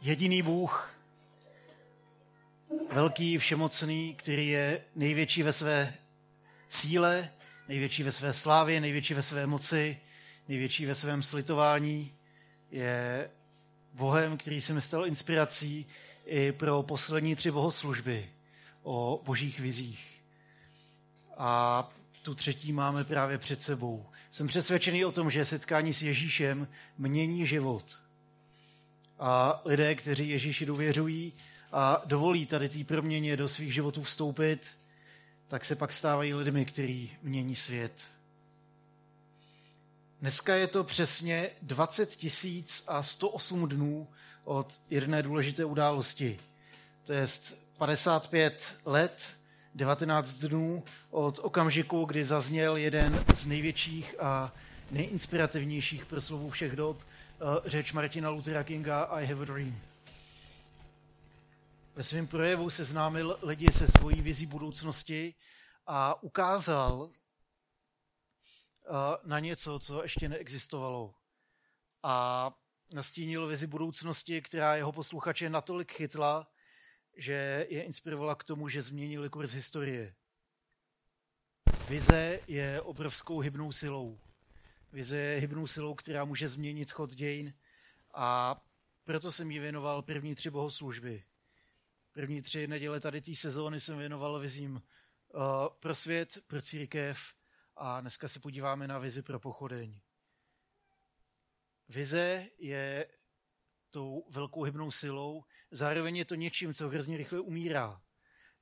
jediný Bůh, velký, všemocný, který je největší ve své síle, největší ve své slávě, největší ve své moci, největší ve svém slitování, je Bohem, který se mi stal inspirací i pro poslední tři bohoslužby o božích vizích. A tu třetí máme právě před sebou. Jsem přesvědčený o tom, že setkání s Ježíšem mění život. A lidé, kteří Ježíši důvěřují a dovolí tady té proměně do svých životů vstoupit, tak se pak stávají lidmi, kteří mění svět. Dneska je to přesně 20 tisíc a 108 dnů od jedné důležité události. To je 55 let, 19 dnů od okamžiku, kdy zazněl jeden z největších a nejinspirativnějších proslovů všech dob, řeč Martina Luthera Kinga I have a dream. Ve svém projevu seznámil lidi se svojí vizí budoucnosti a ukázal eh, na něco, co ještě neexistovalo. A nastínil vizi budoucnosti, která jeho posluchače natolik chytla, že je inspirovala k tomu, že změnili kurz historie. Vize je obrovskou hybnou silou. Vize je hybnou silou, která může změnit chod dějin a proto jsem jí věnoval první tři bohoslužby. První tři neděle tady té sezóny jsem věnoval vizím uh, pro svět, pro církev a dneska se podíváme na vizi pro pochodeň. Vize je tou velkou hybnou silou, zároveň je to něčím, co hrozně rychle umírá.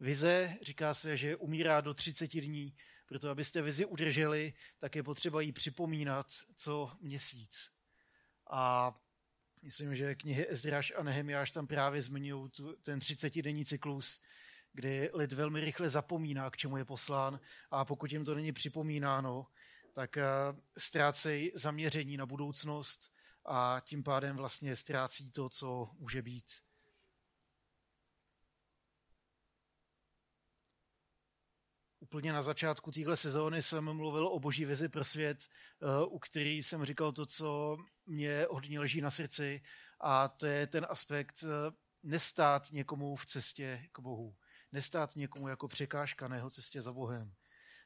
Vize, říká se, že umírá do 30 dní, proto abyste vizi udrželi, tak je potřeba jí připomínat co měsíc. A myslím, že knihy Ezraš a Nehemiáš tam právě zmiňují ten 30-denní cyklus, kdy lid velmi rychle zapomíná, k čemu je poslán a pokud jim to není připomínáno, tak eh, ztrácejí zaměření na budoucnost a tím pádem vlastně ztrácí to, co může být. Úplně na začátku téhle sezóny jsem mluvil o boží vizi pro svět, eh, u který jsem říkal to, co mě hodně leží na srdci a to je ten aspekt eh, nestát někomu v cestě k Bohu. Nestát někomu jako překážka na jeho cestě za Bohem.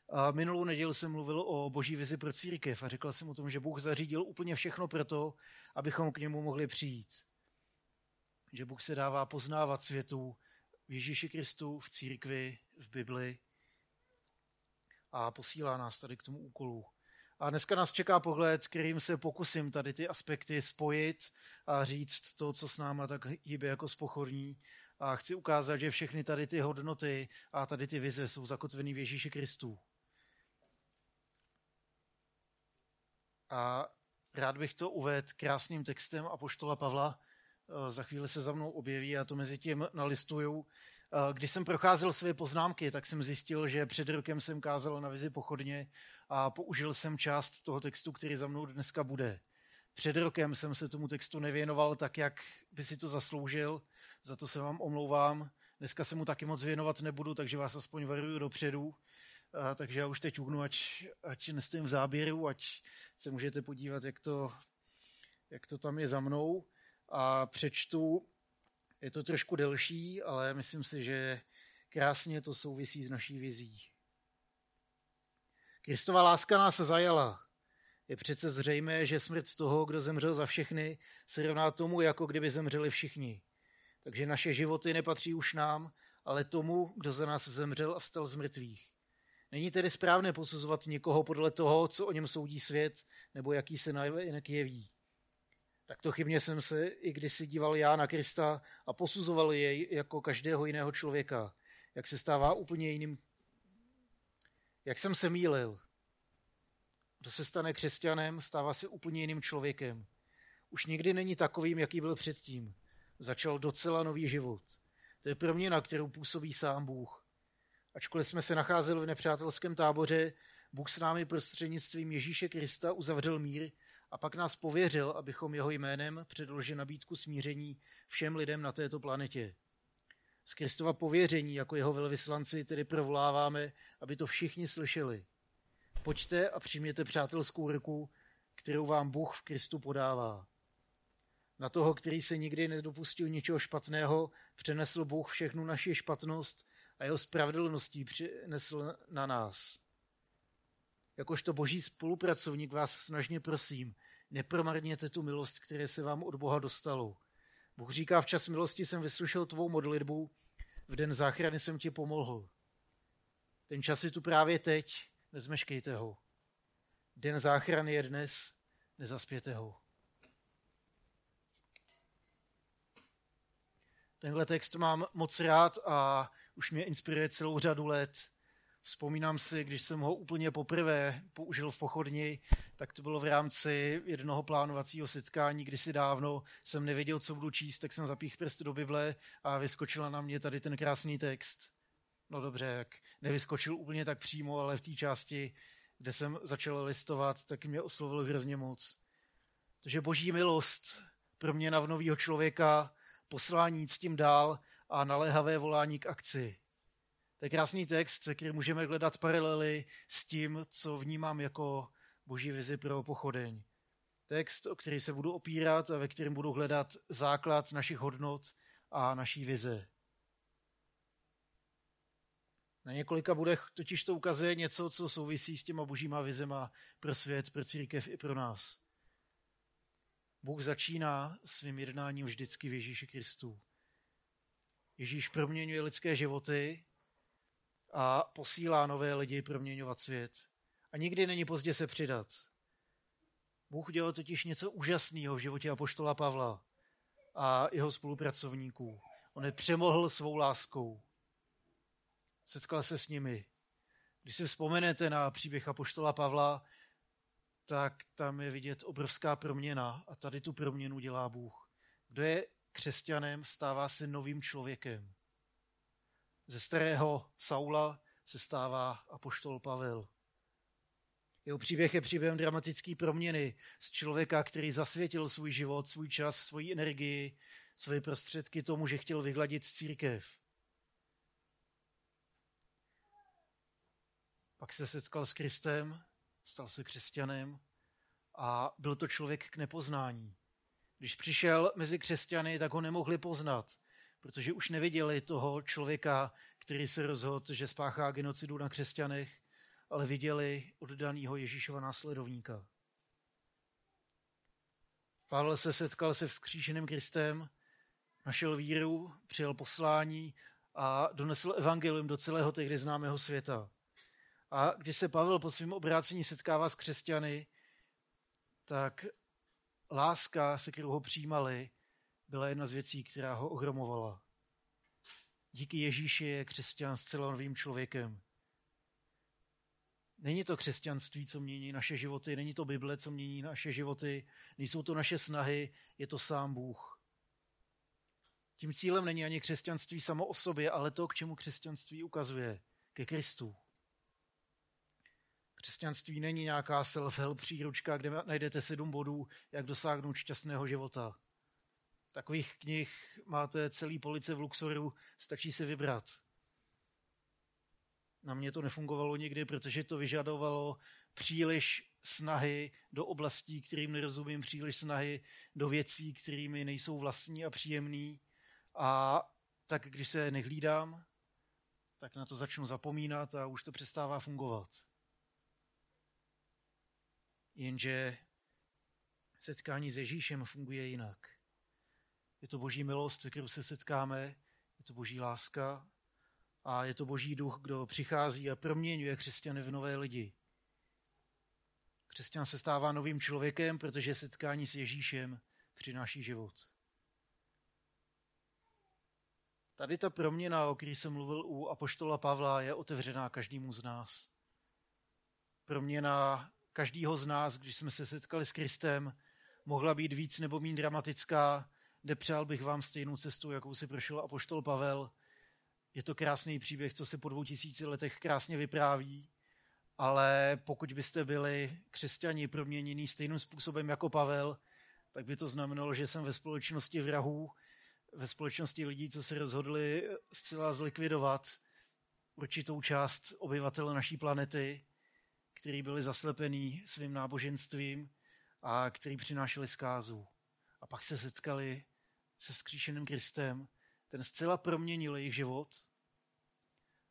A minulou neděli jsem mluvil o boží vizi pro církev a řekl jsem o tom, že Bůh zařídil úplně všechno pro to, abychom k němu mohli přijít. Že Bůh se dává poznávat světu v Ježíši Kristu, v církvi, v Bibli a posílá nás tady k tomu úkolu. A dneska nás čeká pohled, kterým se pokusím tady ty aspekty spojit a říct to, co s náma tak hýbe jako spochorní. A chci ukázat, že všechny tady ty hodnoty a tady ty vize jsou zakotvený v Ježíši Kristu. A rád bych to uvedl krásným textem Apoštola Pavla. Eh, za chvíli se za mnou objeví a to mezi tím nalistuju. Eh, když jsem procházel své poznámky, tak jsem zjistil, že před rokem jsem kázal na vizi pochodně a použil jsem část toho textu, který za mnou dneska bude. Před rokem jsem se tomu textu nevěnoval tak, jak by si to zasloužil, za to se vám omlouvám. Dneska se mu taky moc věnovat nebudu, takže vás aspoň varuju dopředu. A, takže já už teď uhnu, ať, ať nestojím v záběru, ať se můžete podívat, jak to, jak to tam je za mnou. A přečtu, je to trošku delší, ale myslím si, že krásně to souvisí s naší vizí. Kristova láska nás zajala. Je přece zřejmé, že smrt toho, kdo zemřel za všechny, se rovná tomu, jako kdyby zemřeli všichni. Takže naše životy nepatří už nám, ale tomu, kdo za nás zemřel a vstal z mrtvých. Není tedy správné posuzovat někoho podle toho, co o něm soudí svět, nebo jaký se jinak jeví. Takto chybně jsem se i kdysi díval já na Krista a posuzoval jej jako každého jiného člověka, jak se stává úplně jiným. Jak jsem se mýlil. Kdo se stane křesťanem, stává se úplně jiným člověkem. Už nikdy není takovým, jaký byl předtím. Začal docela nový život. To je proměna, kterou působí sám Bůh. Ačkoliv jsme se nacházeli v nepřátelském táboře, Bůh s námi prostřednictvím Ježíše Krista uzavřel mír a pak nás pověřil, abychom jeho jménem předložili nabídku smíření všem lidem na této planetě. Z Kristova pověření jako jeho velvyslanci tedy provoláváme, aby to všichni slyšeli. Pojďte a přijměte přátelskou ruku, kterou vám Bůh v Kristu podává. Na toho, který se nikdy nedopustil ničeho špatného, přenesl Bůh všechnu naši špatnost a jeho spravedlností přinesl na nás. Jakožto boží spolupracovník vás snažně prosím, nepromarněte tu milost, které se vám od Boha dostalo. Bůh říká, včas milosti jsem vyslyšel tvou modlitbu, v den záchrany jsem ti pomohl. Ten čas je tu právě teď, nezmeškejte ho. Den záchrany je dnes, nezaspěte ho. Tenhle text mám moc rád a už mě inspiruje celou řadu let. Vzpomínám si, když jsem ho úplně poprvé použil v pochodni, tak to bylo v rámci jednoho plánovacího setkání, kdysi dávno jsem nevěděl, co budu číst, tak jsem zapích prst do Bible a vyskočila na mě tady ten krásný text. No dobře, jak nevyskočil úplně tak přímo, ale v té části, kde jsem začal listovat, tak mě oslovil hrozně moc. Takže boží milost pro mě na nového člověka, poslání s tím dál a naléhavé volání k akci. To je krásný text, se kterým můžeme hledat paralely s tím, co vnímám jako boží vizi pro pochodeň. Text, o který se budu opírat a ve kterém budu hledat základ našich hodnot a naší vize. Na několika budech totiž to ukazuje něco, co souvisí s těma božíma vizema pro svět, pro církev i pro nás. Bůh začíná svým jednáním vždycky v Ježíši Kristu. Ježíš proměňuje lidské životy a posílá nové lidi proměňovat svět. A nikdy není pozdě se přidat. Bůh udělal totiž něco úžasného v životě apoštola Pavla a jeho spolupracovníků. On je přemohl svou láskou. Setkal se s nimi. Když si vzpomenete na příběh apoštola Pavla, tak tam je vidět obrovská proměna a tady tu proměnu dělá Bůh. Kdo je křesťanem, stává se novým člověkem. Ze starého Saula se stává apoštol Pavel. Jeho příběh je příběhem dramatické proměny z člověka, který zasvětil svůj život, svůj čas, svoji energii, své prostředky tomu, že chtěl vyhladit církev. Pak se setkal s Kristem, stal se křesťanem a byl to člověk k nepoznání. Když přišel mezi křesťany, tak ho nemohli poznat, protože už neviděli toho člověka, který se rozhodl, že spáchá genocidu na křesťanech, ale viděli oddaného Ježíšova následovníka. Pavel se setkal se vzkříšeným Kristem, našel víru, přijel poslání a donesl evangelium do celého tehdy známého světa. A když se Pavel po svém obrácení setkává s křesťany, tak láska, se kterou ho přijímali, byla jedna z věcí, která ho ohromovala. Díky Ježíši je křesťan zcela novým člověkem. Není to křesťanství, co mění naše životy, není to Bible, co mění naše životy, nejsou to naše snahy, je to sám Bůh. Tím cílem není ani křesťanství samo o sobě, ale to, k čemu křesťanství ukazuje, ke Kristu. Křesťanství není nějaká self-help příručka, kde najdete sedm bodů, jak dosáhnout šťastného života. Takových knih máte celý police v Luxoru, stačí si vybrat. Na mě to nefungovalo nikdy, protože to vyžadovalo příliš snahy do oblastí, kterým nerozumím, příliš snahy do věcí, kterými nejsou vlastní a příjemný. A tak když se nehlídám, tak na to začnu zapomínat a už to přestává fungovat. Jenže setkání s Ježíšem funguje jinak. Je to boží milost, se kterou se setkáme, je to boží láska a je to boží duch, kdo přichází a proměňuje křesťany v nové lidi. Křesťan se stává novým člověkem, protože setkání s Ježíšem přináší život. Tady ta proměna, o které jsem mluvil u Apoštola Pavla, je otevřená každému z nás. Proměna každého z nás, když jsme se setkali s Kristem, mohla být víc nebo méně dramatická. Nepřál bych vám stejnou cestu, jakou si prošel apoštol Pavel. Je to krásný příběh, co se po dvou tisíci letech krásně vypráví, ale pokud byste byli křesťani proměnění stejným způsobem jako Pavel, tak by to znamenalo, že jsem ve společnosti vrahů, ve společnosti lidí, co se rozhodli zcela zlikvidovat určitou část obyvatel naší planety, kteří byli zaslepení svým náboženstvím a kteří přinášeli zkázu. A pak se setkali se vzkříšeným Kristem, ten zcela proměnil jejich život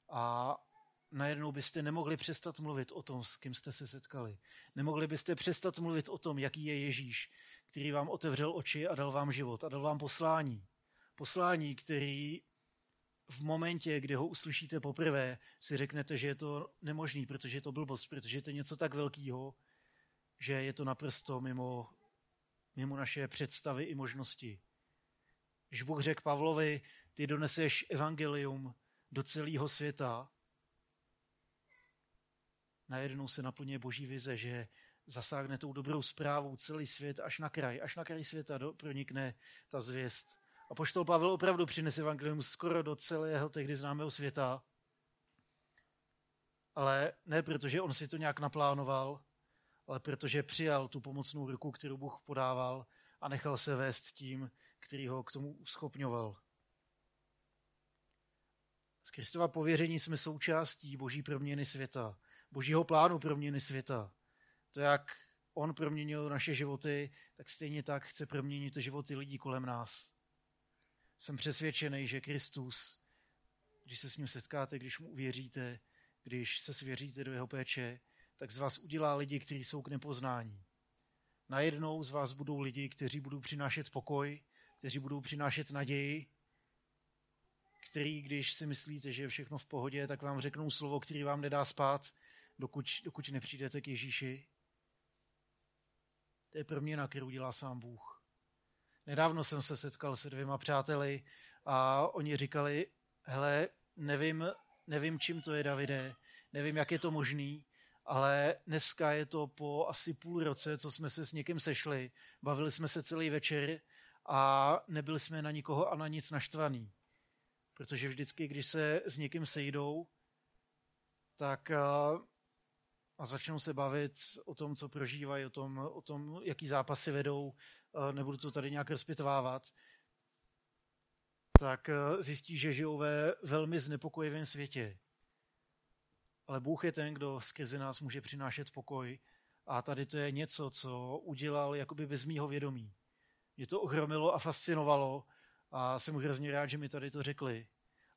a najednou byste nemohli přestat mluvit o tom, s kým jste se setkali. Nemohli byste přestat mluvit o tom, jaký je Ježíš, který vám otevřel oči a dal vám život a dal vám poslání. Poslání, který v momentě, kdy ho uslyšíte poprvé, si řeknete, že je to nemožný, protože je to blbost, protože je to něco tak velkého, že je to naprosto mimo, mimo naše představy i možnosti. Když Bůh řekl Pavlovi, ty doneseš evangelium do celého světa, najednou se naplňuje boží vize, že zasáhne tou dobrou zprávou celý svět až na kraj, až na kraj světa do, pronikne ta zvěst. A poštol Pavel opravdu přinese evangelium skoro do celého tehdy známého světa. Ale ne protože on si to nějak naplánoval, ale protože přijal tu pomocnou ruku, kterou Bůh podával a nechal se vést tím, který ho k tomu uschopňoval. Z Kristova pověření jsme součástí boží proměny světa, božího plánu proměny světa. To, jak on proměnil naše životy, tak stejně tak chce proměnit životy lidí kolem nás. Jsem přesvědčený, že Kristus, když se s ním setkáte, když mu uvěříte, když se svěříte do jeho péče, tak z vás udělá lidi, kteří jsou k nepoznání. Najednou z vás budou lidi, kteří budou přinášet pokoj, kteří budou přinášet naději, který, když si myslíte, že je všechno v pohodě, tak vám řeknou slovo, který vám nedá spát, dokud, dokud nepřijdete k Ježíši. To je proměna, kterou dělá sám Bůh. Nedávno jsem se setkal se dvěma přáteli a oni říkali, hele, nevím, nevím, čím to je, Davide, nevím, jak je to možný, ale dneska je to po asi půl roce, co jsme se s někým sešli, bavili jsme se celý večer a nebyli jsme na nikoho a na nic naštvaný. Protože vždycky, když se s někým sejdou, tak a začnou se bavit o tom, co prožívají, o tom, o tom jaký zápasy vedou, nebudu to tady nějak rozpitvávat, tak zjistí, že žijou ve velmi znepokojivém světě. Ale Bůh je ten, kdo skrze nás může přinášet pokoj a tady to je něco, co udělal jakoby bez mýho vědomí. Mě to ohromilo a fascinovalo a jsem hrozně rád, že mi tady to řekli.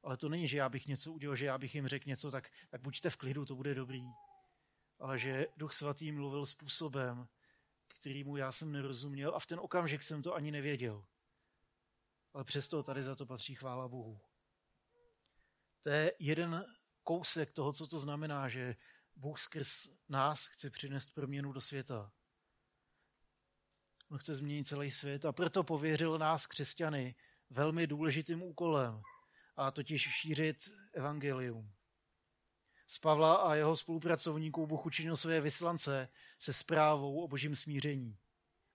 Ale to není, že já bych něco udělal, že já bych jim řekl něco, tak, tak buďte v klidu, to bude dobrý. Ale že Duch Svatý mluvil způsobem, kterýmu já jsem nerozuměl a v ten okamžik jsem to ani nevěděl. Ale přesto tady za to patří chvála Bohu. To je jeden kousek toho, co to znamená, že Bůh skrz nás chce přinést proměnu do světa. On chce změnit celý svět a proto pověřil nás křesťany velmi důležitým úkolem, a totiž šířit evangelium. Z Pavla a jeho spolupracovníků Bůh učinil své vyslance se zprávou o božím smíření,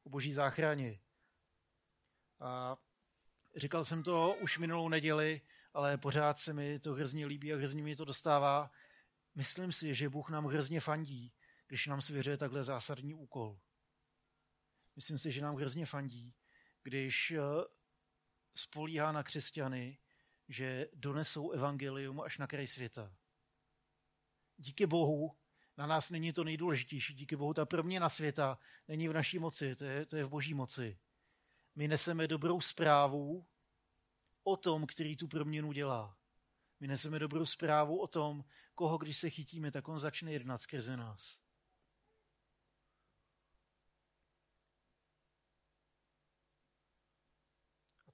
o boží záchraně. A říkal jsem to už minulou neděli, ale pořád se mi to hrozně líbí a hrozně mi to dostává. Myslím si, že Bůh nám hrozně fandí, když nám svěřuje takhle zásadní úkol. Myslím si, že nám hrozně fandí, když eh, spolíhá na křesťany, že donesou evangelium až na kraj světa. Díky Bohu, na nás není to nejdůležitější, díky Bohu ta proměna světa není v naší moci, to je, to je v boží moci. My neseme dobrou zprávu o tom, který tu proměnu dělá. My neseme dobrou zprávu o tom, koho když se chytíme, tak on začne jednat skrze nás.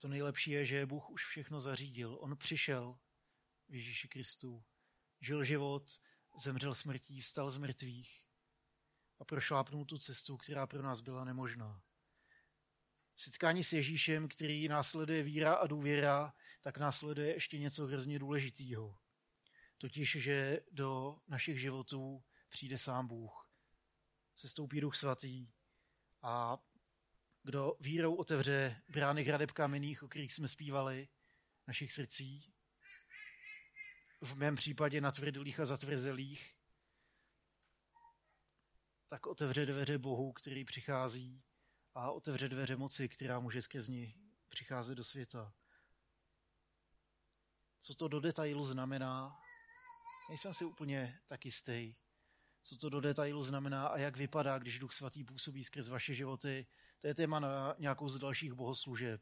To nejlepší je, že Bůh už všechno zařídil. On přišel v Ježíši Kristu, žil život, zemřel smrtí, vstal z mrtvých a prošlápnul tu cestu, která pro nás byla nemožná. Setkání s Ježíšem, který následuje víra a důvěra, tak následuje ještě něco hrozně důležitého. Totiž, že do našich životů přijde sám Bůh. Sestoupí Duch Svatý a kdo vírou otevře brány hradeb kamenných, o kterých jsme zpívali, našich srdcí, v mém případě natvrdlých a zatvrzelých, tak otevře dveře Bohu, který přichází a otevře dveře moci, která může skrz ní přicházet do světa. Co to do detailu znamená, nejsem si úplně tak jistý. Co to do detailu znamená a jak vypadá, když Duch Svatý působí skrz vaše životy, To je téma na nějakou z dalších bohoslužeb.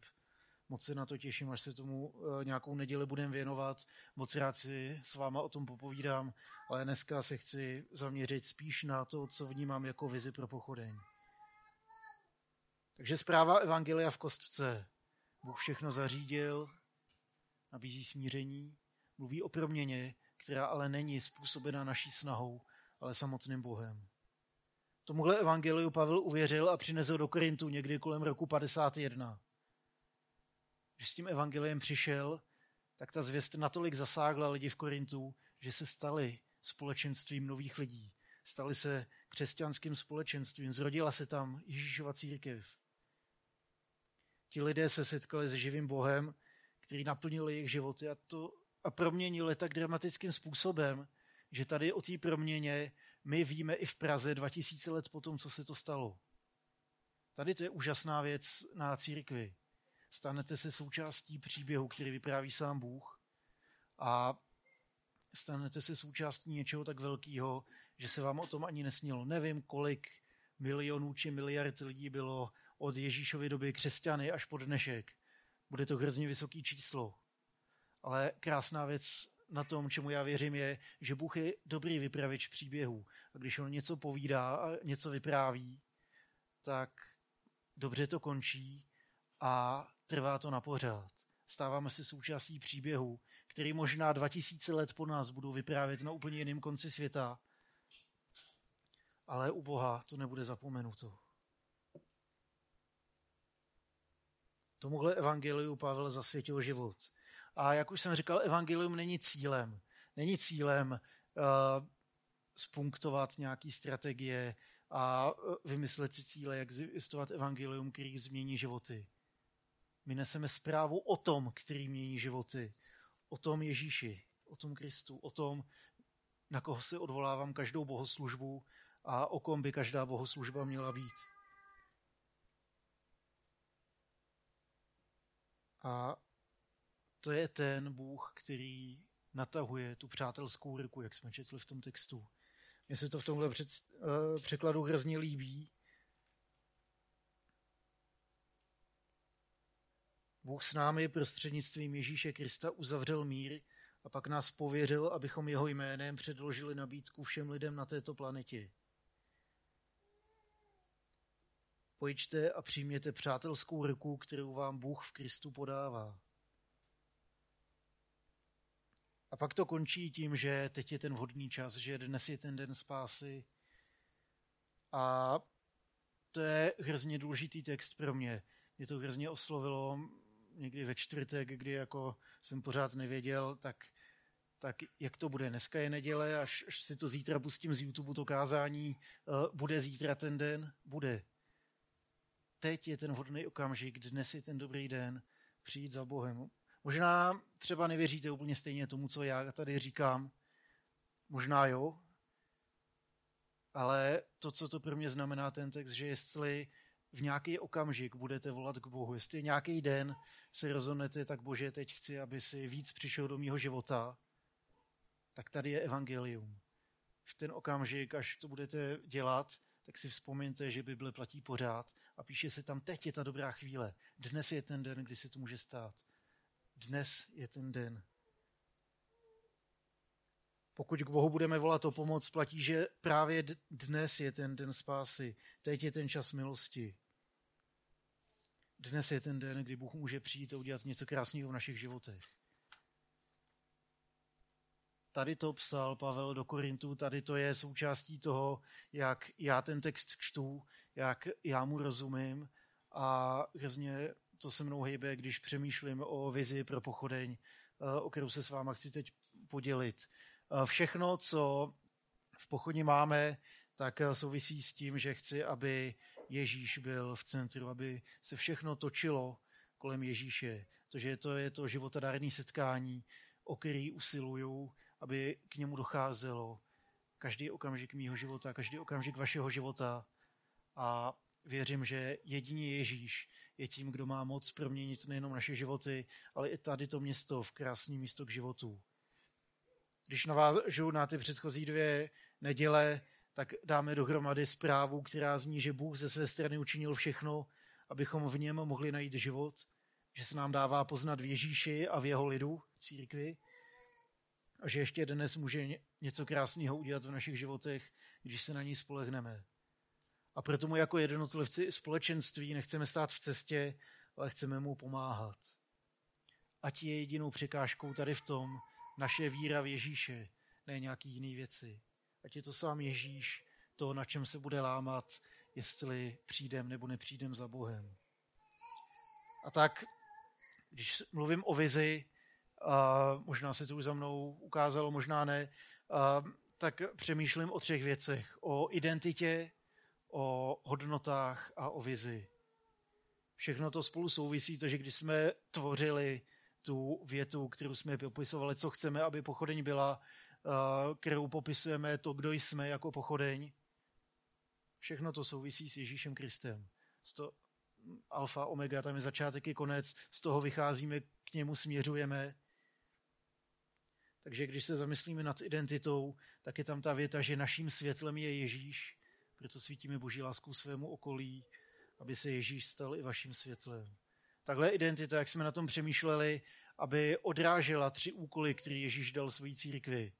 Moc se na to těším, až se tomu eh, nějakou neděli budeme věnovat. Moc rád si s váma o tom popovídám, ale dneska se chci zaměřit spíš na to, co vnímám jako vizi pro pochodeň. Takže zpráva Evangelia v kostce. Bůh všechno zařídil, nabízí smíření, mluví o proměně, která ale není způsobena naší snahou, ale samotným Bohem. Tomuhle evangeliu Pavel uvěřil a přinesl do Korintu někdy kolem roku 51. Když s tím evangeliem přišel, tak ta zvěst natolik zasáhla lidi v Korintu, že se stali společenstvím nových lidí. Stali se křesťanským společenstvím, zrodila se tam Ježíšova církev. Ti lidé se setkali s živým Bohem, který naplnil jejich životy a, to, a proměnili tak dramatickým způsobem, že tady o té proměně my víme i v Praze 2000 let potom, co se to stalo. Tady to je úžasná věc na církvi. Stanete se součástí příběhu, který vypráví sám Bůh a stanete se součástí něčeho tak velkého, že se vám o tom ani nesnilo. Nevím, kolik milionů či miliard lidí bylo od Ježíšovy doby křesťany až po dnešek. Bude to hrozně vysoký číslo. Ale krásná věc na tom, čemu já věřím, je, že Bůh je dobrý vypravěč příběhů. A když on něco povídá a něco vypráví, tak dobře to končí a trvá to na pořád. Stáváme se součástí příběhu, který možná 2000 let po nás budou vyprávět na úplně jiném konci světa, ale u Boha to nebude zapomenuto. Tomuhle evangeliu Pavel zasvětil život. A jak už jsem říkal, evangelium není cílem. Není cílem uh, spunktovat nějaký strategie a uh, vymyslet si cíle, jak zjistovat evangelium, který změní životy. My neseme zprávu o tom, který mění životy. O tom Ježíši, o tom Kristu, o tom, na koho se odvolávám každou bohoslužbu a o kom by každá bohoslužba měla být. A to je ten Bůh, který natahuje tu přátelskou ruku, jak jsme četli v tom textu. Mně se to v tomhle před, uh, překladu hrozně líbí. Bůh s námi prostřednictvím Ježíše Krista uzavřel mír a pak nás pověřil, abychom jeho jménem předložili nabídku všem lidem na této planetě. Pojďte a přijměte přátelskou ruku, kterou vám Bůh v Kristu podává. A pak to končí tím, že teď je ten vhodný čas, že dnes je ten den spásy. A to je hrozně důležitý text pro mě. Mě to hrozně oslovilo někdy ve čtvrtek, kdy jako jsem pořád nevěděl, tak, tak jak to bude. Dneska je neděle, až, až si to zítra pustím z YouTube, to kázání, uh, bude zítra ten den? Bude teď je ten vhodný okamžik, dnes je ten dobrý den, přijít za Bohem. Možná třeba nevěříte úplně stejně tomu, co já tady říkám. Možná jo. Ale to, co to pro mě znamená ten text, že jestli v nějaký okamžik budete volat k Bohu, jestli nějaký den se rozhodnete, tak Bože, teď chci, aby si víc přišel do mého života, tak tady je evangelium. V ten okamžik, až to budete dělat, tak si vzpomeňte, že Bible platí pořád a píše se tam, teď je ta dobrá chvíle. Dnes je ten den, kdy se to může stát. Dnes je ten den. Pokud k Bohu budeme volat o pomoc, platí, že právě dnes je ten den spásy. Teď je ten čas milosti. Dnes je ten den, kdy Bůh může přijít a udělat něco krásného v našich životech. Tady to psal Pavel do Korintu, tady to je součástí toho, jak já ten text čtu, jak já mu rozumím a hrozně to se mnou hejbe, když přemýšlím o vizi pro pochodeň, eh, o kterou se s váma chci teď podělit. Eh, všechno, co v pochodni máme, tak eh, souvisí s tím, že chci, aby Ježíš byl v centru, aby se všechno točilo kolem Ježíše. Protože to je to životadárné setkání, o který usiluju aby k němu docházelo každý okamžik mýho života, každý okamžik vašeho života. A věřím, že jedině Ježíš je tím, kdo má moc proměnit nejenom naše životy, ale i tady to město v krásný místo k životu. Když navážu na ty předchozí dvě neděle, tak dáme dohromady zprávu, která zní, že Bůh ze své strany učinil všechno, abychom v něm mohli najít život, že se nám dává poznat v Ježíši a v jeho lidu, církvi, a že ještě dnes může něco krásného udělat v našich životech, když se na ní spolehneme. A proto mu jako jednotlivci společenství nechceme stát v cestě, ale chceme mu pomáhat. Ať je jedinou překážkou tady v tom naše víra v Ježíše, ne nějaký jiný věci. Ať je to sám Ježíš, to, na čem se bude lámat, jestli přijdem nebo nepřijdem za Bohem. A tak, když mluvím o vizi, a možná se to už za mnou ukázalo, možná ne, a, tak přemýšlím o třech věcech. O identitě, o hodnotách a o vizi. Všechno to spolu souvisí, to, že když jsme tvořili tu větu, kterou jsme popisovali, co chceme, aby pochodeň byla, kterou popisujeme to, kdo jsme jako pochodeň, všechno to souvisí s Ježíšem Kristem. To alfa, omega, tam je začátek i konec, z toho vycházíme, k němu směřujeme. Takže když se zamyslíme nad identitou, tak je tam ta věta, že naším světlem je Ježíš, proto svítíme boží lásku svému okolí, aby se Ježíš stal i vaším světlem. Takhle identita, jak jsme na tom přemýšleli, aby odrážela tři úkoly, které Ježíš dal svojí církvi.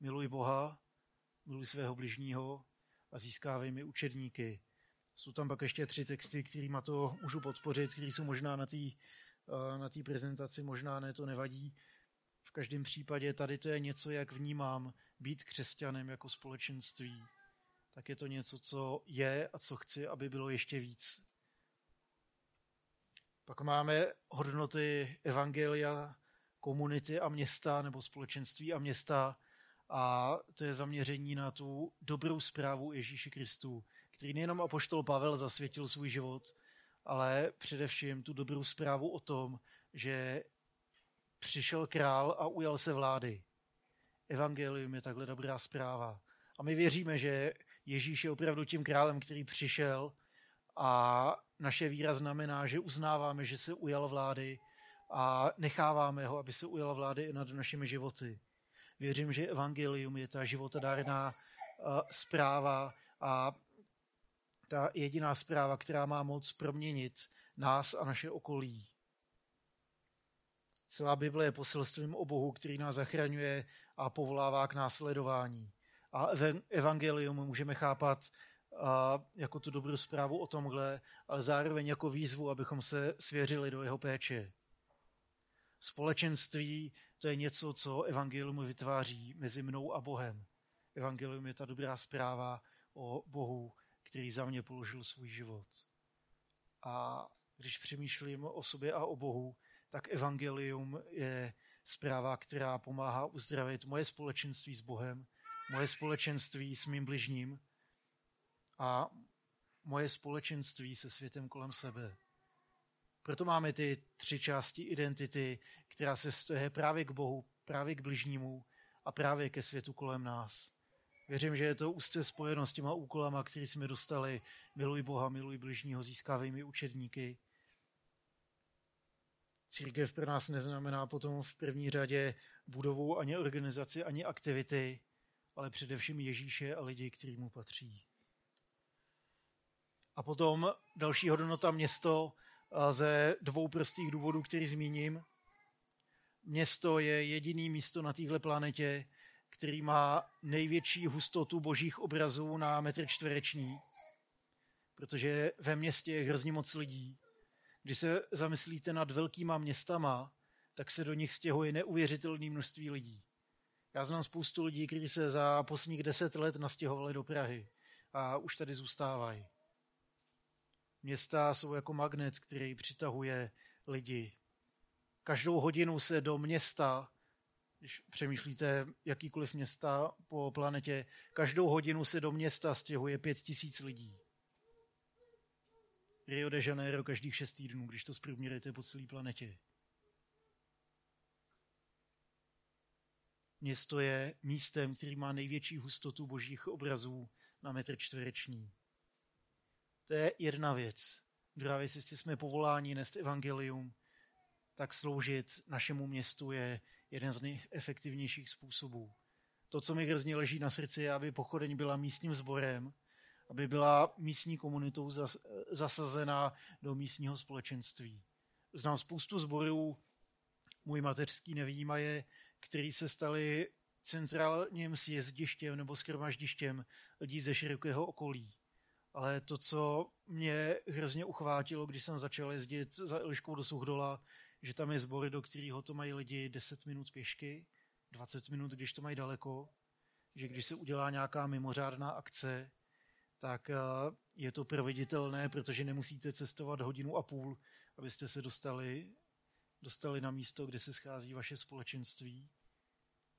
Miluj Boha, miluj svého bližního a získávej mi učedníky. Jsou tam pak ještě tři texty, kterými to můžu podpořit, které jsou možná na té eh, na prezentaci, možná ne, to nevadí. V každém případě tady to je něco, jak vnímám být křesťanem jako společenství. Tak je to něco, co je a co chci, aby bylo ještě víc. Pak máme hodnoty evangelia, komunity a města, nebo společenství a města, a to je zaměření na tu dobrou zprávu Ježíši Kristu, který nejenom apoštol Pavel zasvětil svůj život, ale především tu dobrou zprávu o tom, že přišel král a ujal se vlády. Evangelium je takhle dobrá zpráva. A my věříme, že Ježíš je opravdu tím králem, který přišel a naše víra znamená, že uznáváme, že se ujal vlády a necháváme ho, aby se ujal vlády i nad našimi životy. Věřím, že evangelium je ta životodárná uh, zpráva a ta jediná zpráva, která má moc proměnit nás a naše okolí. Celá Bible je poselstvím o Bohu, který nás zachraňuje a povolává k následování. A evangelium můžeme chápat a jako tu dobrou zprávu o tomhle, ale zároveň jako výzvu, abychom se svěřili do jeho péče. Společenství to je něco, co evangelium vytváří mezi mnou a Bohem. Evangelium je ta dobrá zpráva o Bohu, který za mě položil svůj život. A když přemýšlím o sobě a o Bohu, tak evangelium je zpráva, která pomáhá uzdravit moje společenství s Bohem, moje společenství s mým bližním a moje společenství se světem kolem sebe. Proto máme ty tři části identity, která se vztahuje právě k Bohu, právě k bližnímu a právě ke světu kolem nás. Věřím, že je to úzce spojeno s těma úkolama, které jsme dostali. Miluj Boha, miluj bližního, získávej mi učedníky. Církev pro nás neznamená potom v první řadě budovu ani organizaci, ani aktivity, ale především Ježíše a lidi, kteří mu patří. A potom další hodnota město ze dvou prostých důvodů, který zmíním. Město je jediný místo na téhle planetě, který má největší hustotu božích obrazů na metr čtvereční, protože ve městě je hrozně moc lidí. Když se zamyslíte nad velkýma městama, tak se do nich stěhuje neuvěřitelné množství lidí. Já znám spoustu lidí, kteří se za posledních deset let nastěhovali do Prahy a už tady zůstávají. Města jsou jako magnet, který přitahuje lidi. Každou hodinu se do města, když přemýšlíte jakýkoliv města po planetě, každou hodinu se do města stěhuje pět tisíc lidí. Rio de Janeiro každých šest týdnů, když to zprůměrujete po celé planetě. Město je místem, který má největší hustotu božích obrazů na metr čtvereční. To je jedna věc. Druhá věc, jestli jsme povoláni nést evangelium, tak sloužit našemu městu je jeden z nejefektivnějších způsobů. To, co mi hrozně leží na srdci, je, aby pochodeň byla místním sborem, aby byla místní komunitou zasazená do místního společenství. Znám spoustu zborů, můj mateřský nevýjímaje, který se stali centrálním sjezdištěm nebo skromaždištěm lidí ze širokého okolí. Ale to, co mě hrozně uchvátilo, když jsem začal jezdit za Eliškou do Suchdola, že tam je sbory, do kterého to mají lidi 10 minut pěšky, 20 minut, když to mají daleko, že když se udělá nějaká mimořádná akce, tak eh, je to proveditelné, protože nemusíte cestovat hodinu a půl, abyste se dostali, dostali na místo, kde se schází vaše společenství.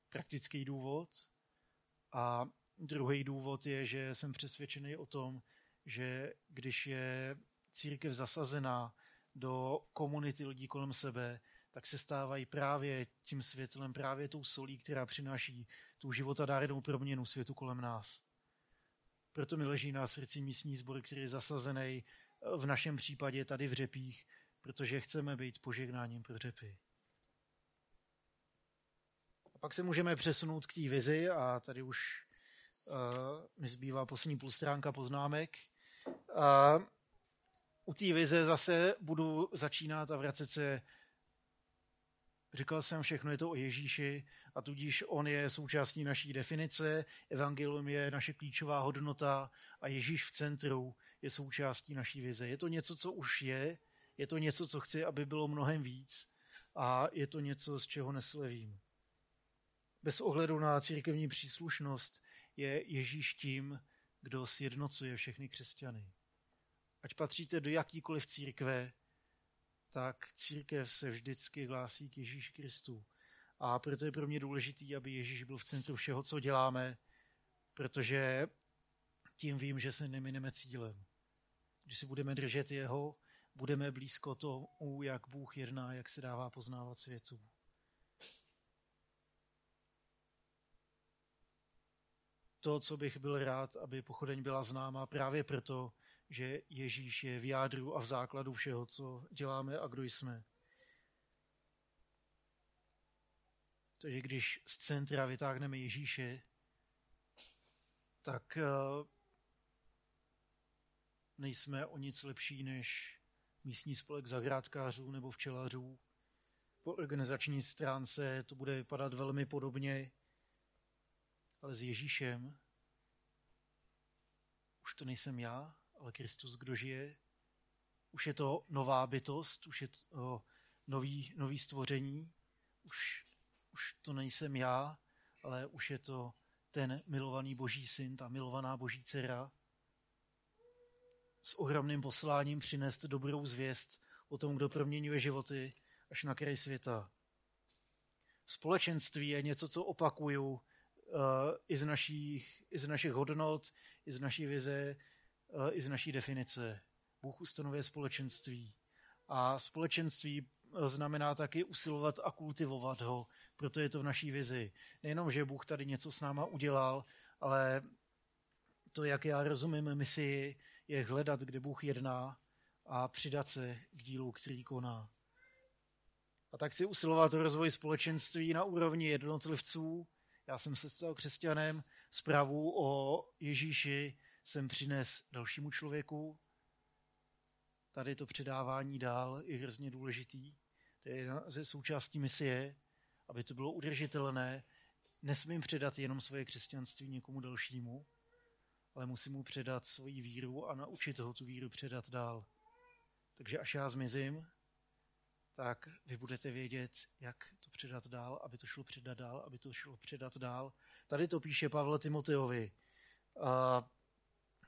Praktický důvod. A druhý důvod je, že jsem přesvědčený o tom, že když je církev zasazená do komunity lidí kolem sebe, tak se stávají právě tím světlem, právě tou solí, která přináší tu životadárnou proměnu světu kolem nás. Proto mi leží na srdci místní sbor, který je zasazený v našem případě tady v Řepích, protože chceme být požehnáním pro Řepy. A pak se můžeme přesunout k té vizi a tady už uh, mi zbývá poslední půl stránka poznámek. Uh, u té vize zase budu začínat a vracet se Říkal jsem, všechno je to o Ježíši a tudíž on je součástí naší definice, evangelium je naše klíčová hodnota a Ježíš v centru je součástí naší vize. Je to něco, co už je, je to něco, co chci, aby bylo mnohem víc a je to něco, z čeho neslevím. Bez ohledu na církevní příslušnost je Ježíš tím, kdo sjednocuje všechny křesťany. Ať patříte do jakýkoliv církve, tak církev se vždycky hlásí k Ježíši Kristu. A proto je pro mě důležitý, aby Ježíš byl v centru všeho, co děláme, protože tím vím, že se nemineme cílem. Když si budeme držet jeho, budeme blízko tomu, jak Bůh jedná, jak se dává poznávat světu. To, co bych byl rád, aby pochodeň byla známa právě proto, že Ježíš je v jádru a v základu všeho, co děláme a kdo jsme. Takže když z centra vytáhneme Ježíše, tak eh, nejsme o nic lepší než místní spolek zahrádkářů nebo včelařů. Po organizační stránce to bude vypadat velmi podobně, ale s Ježíšem už to nejsem já, ale Kristus, kdo žije. Už je to nová bytost, už je to nový, nový stvoření. Už, už to nejsem já, ale už je to ten milovaný boží syn, ta milovaná boží dcera, s ohromným posláním přinést dobrou zvěst o tom, kdo proměňuje životy až na kraj světa. Společenství je něco, co opakuju uh, i, z našich, i z našich hodnot, i z naší vize, uh, i z naší definice. Bůh ustanovuje společenství. A společenství znamená taky usilovat a kultivovat ho, proto je to v naší vizi. Nejenom, že Bůh tady něco s náma udělal, ale to, jak já rozumím misi, je hledat, kde Bůh jedná a přidat se k dílu, který koná. A tak chci usilovat o rozvoj společenství na úrovni jednotlivců. Já jsem se stal křesťanem, zprávu o Ježíši jsem přines dalšímu člověku. Tady to předávání dál je hrozně důležitý. To je jedna ze součástí misie, aby to bylo udržitelné. Nesmím předat jenom svoje křesťanství někomu dalšímu, ale musím mu předat svoji víru a naučit ho tu víru předat dál. Takže až já zmizím, tak vy budete vědět, jak to předat dál, aby to šlo předat dál, aby to šlo předat dál. Tady to píše Pavel Timoteovi. A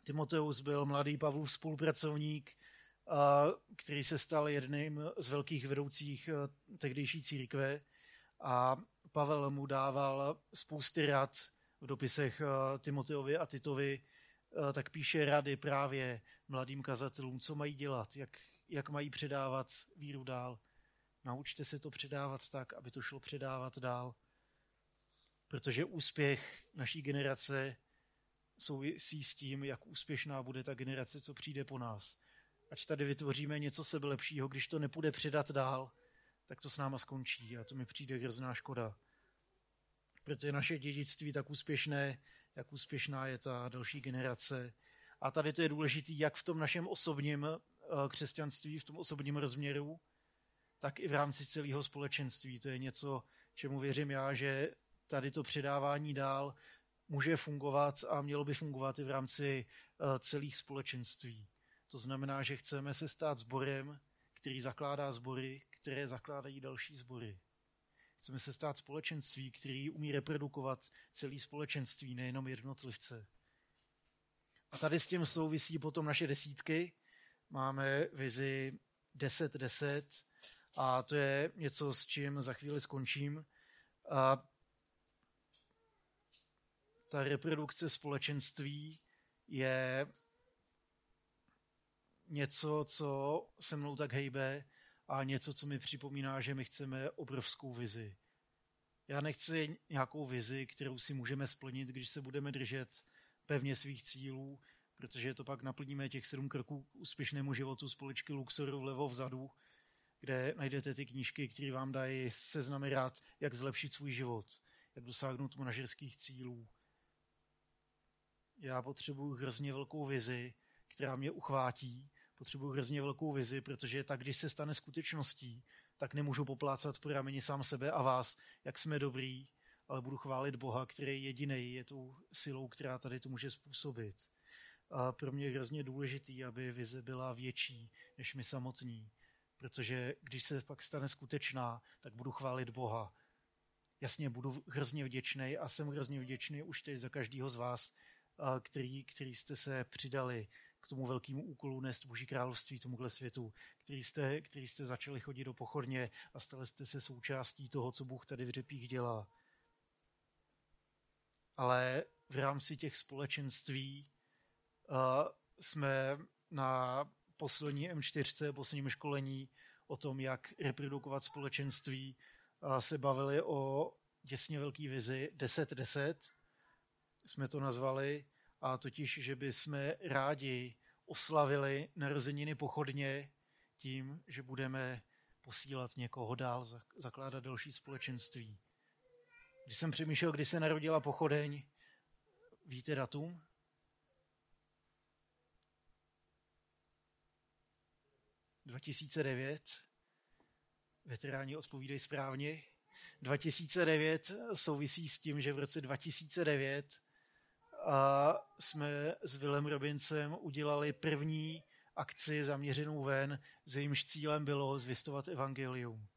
Timoteus byl mladý Pavlův spolupracovník, a, který se stal jedním z velkých vedoucích tehdejší církve a Pavel mu dával spousty rad v dopisech Timoteovi a Titovi, tak píše rady právě mladým kazatelům, co mají dělat, jak, jak mají předávat víru dál. Naučte se to předávat tak, aby to šlo předávat dál. Protože úspěch naší generace souvisí s tím, jak úspěšná bude ta generace, co přijde po nás. Ať tady vytvoříme něco sebe lepšího, když to nepůjde předat dál, tak to s náma skončí a to mi přijde hrozná škoda. Proto je naše dědictví tak úspěšné, jak úspěšná je ta další generace A tady to je důležité jak v tom našem osobním eh, křesťanství, v tom osobním rozměru, tak i v rámci celého společenství. To je něco, čemu věřím já, že tady to předávání dál může fungovat a mělo by fungovat i v rámci eh, celých společenství. To znamená, že chceme se stát sborem, který zakládá sbory, které zakládají další sbory. Chceme se stát společenství, který umí reprodukovat celý společenství, nejenom jednotlivce. A tady s tím souvisí potom naše desítky. Máme vizi 10-10 a to je něco, s čím za chvíli skončím. A ta reprodukce společenství je něco, co se mnou tak hejbe a něco, co mi připomíná, že my chceme obrovskou vizi. Já nechci nějakou vizi, kterou si můžeme splnit, když se budeme držet pevně svých cílů, protože to pak naplníme těch sedm kroků k úspěšnému životu z poličky Luxoru vlevo vzadu, kde najdete ty knížky, které vám dají seznamy rád, jak zlepšit svůj život, jak dosáhnout manažerských cílů. Já potřebuji hrozně velkou vizi, která mě uchvátí potřebuji hrozně velkou vizi, protože tak, když se stane skutečností, tak nemůžu poplácat po rameni sám sebe a vás, jak jsme dobrý, ale budu chválit Boha, který jediný je tou silou, která tady to může způsobit. A pro mě je hrozně důležitý, aby vize byla větší než my samotní, protože když se pak stane skutečná, tak budu chválit Boha. Jasně, budu hrozně vděčný a jsem hrozně vděčný už teď za každého z vás, který, který jste se přidali k tomu velkému úkolu nést Boží království tomuhle světu, který jste, který jste začali chodit do pochodně a stali jste se součástí toho, co Bůh tady v řepích dělá. Ale v rámci těch společenství uh, jsme na poslední M4, posledním školení o tom, jak reprodukovat společenství, uh, se bavili o děsně velký vizi 10-10, jsme to nazvali, a totiž, že by jsme rádi oslavili narozeniny pochodně tím, že budeme posílat někoho dál, zakládat další společenství. Když jsem přemýšlel, kdy se narodila pochodeň, víte datum? ...2009. Veteráni odpovídají správně. 2009 souvisí s tím, že v roce 2009 a jsme s Willem Robincem udělali první akci zaměřenou ven, s jejímž cílem bylo zvěstovat evangelium.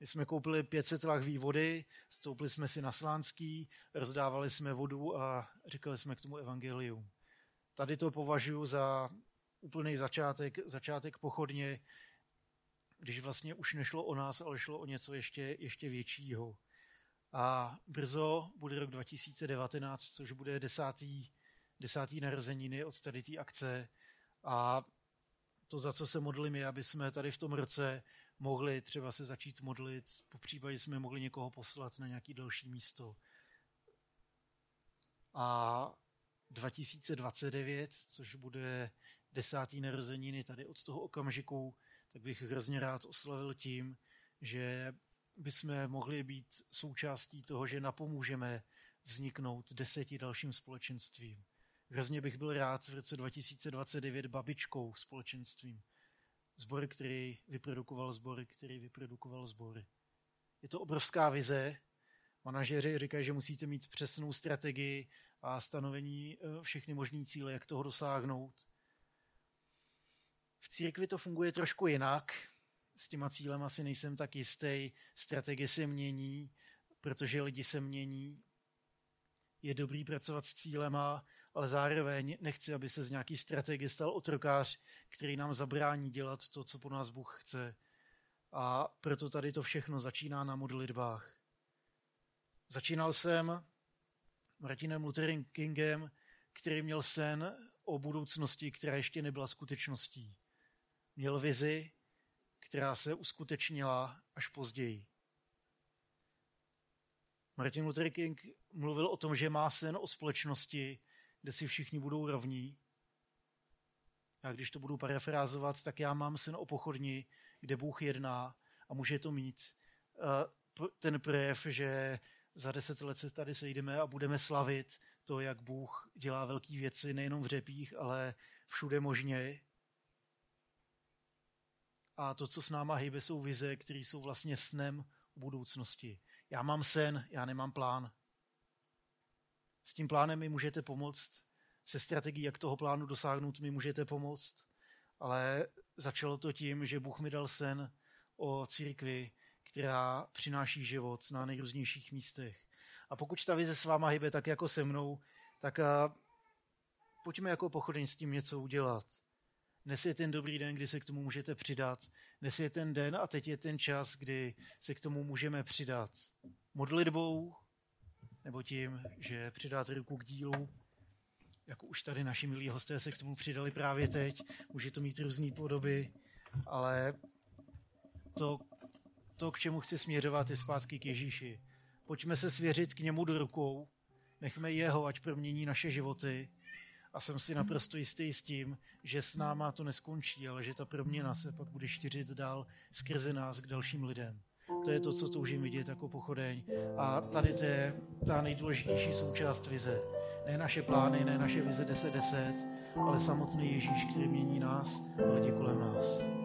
My jsme koupili 500 lahví vody, stoupili jsme si na Slánský, rozdávali jsme vodu a říkali jsme k tomu evangelium. Tady to považuji za úplný začátek, začátek pochodně, když vlastně už nešlo o nás, ale šlo o něco ještě, ještě většího. A brzo bude rok 2019, což bude desátý, desátý narozeniny od tady té akce. A to, za co se modlím, je, aby jsme tady v tom roce mohli třeba se začít modlit, po případě jsme mohli někoho poslat na nějaký další místo. A 2029, což bude desátý narozeniny tady od toho okamžiku, tak bych hrozně rád oslavil tím, že bychom mohli být součástí toho, že napomůžeme vzniknout deseti dalším společenstvím. Hrozně bych byl rád v roce 2029 babičkou společenstvím. Zbor, který vyprodukoval zbory, který vyprodukoval zbory. Je to obrovská vize. Manažeři říkají, že musíte mít přesnou strategii a stanovení eh, všechny možný cíle, jak toho dosáhnout. V církvi to funguje trošku jinak s těma cílem asi nejsem tak jistý. Strategie se mění, protože lidi se mění. Je dobrý pracovat s cílema, ale zároveň nechci, aby se z nějaký strategie stal otrokář, který nám zabrání dělat to, co po nás Bůh chce. A proto tady to všechno začíná na modlitbách. Začínal jsem Martinem Luther Kingem, který měl sen o budoucnosti, která ještě nebyla skutečností. Měl vizi, která se uskutečnila až později. Martin Luther King mluvil o tom, že má sen o společnosti, kde si všichni budou rovní. A když to budu parafrázovat, tak já mám sen o pochodni, kde Bůh jedná a může to mít eh, ten projev, že za deset let se tady sejdeme a budeme slavit to, jak Bůh dělá velké věci nejenom v řepích, ale všude možně. A to, co s náma hýbe, jsou vize, které jsou vlastně snem o budoucnosti. Já mám sen, já nemám plán. S tím plánem mi můžete pomoct, se strategií, jak toho plánu dosáhnout, mi můžete pomoct, ale začalo to tím, že Bůh mi dal sen o církvi, která přináší život na nejrůznějších místech. A pokud ta vize s váma hybe tak jako se mnou, tak a, pojďme jako pochodeň s tím něco udělat. Dnes je ten dobrý den, kdy se k tomu můžete přidat. Dnes je ten den a teď je ten čas, kdy se k tomu můžeme přidat. Modlitbou, nebo tím, že přidáte ruku k dílu, jako už tady naši milí hosté se k tomu přidali právě teď. Může to mít různé podoby, ale to, to, k čemu chci směřovat, je zpátky k Ježíši. Pojďme se svěřit k němu do rukou, nechme jeho, ať promění naše životy a jsem si naprosto jistý s tím, že s náma to neskončí, ale že ta proměna se pak bude šířit dál skrze nás k dalším lidem. To je to, co toužím vidět jako pochodeň. A tady to je ta nejdůležitější součást vize. Ne naše plány, ne naše vize 10-10, ale samotný Ježíš, který mění nás a lidi kolem nás.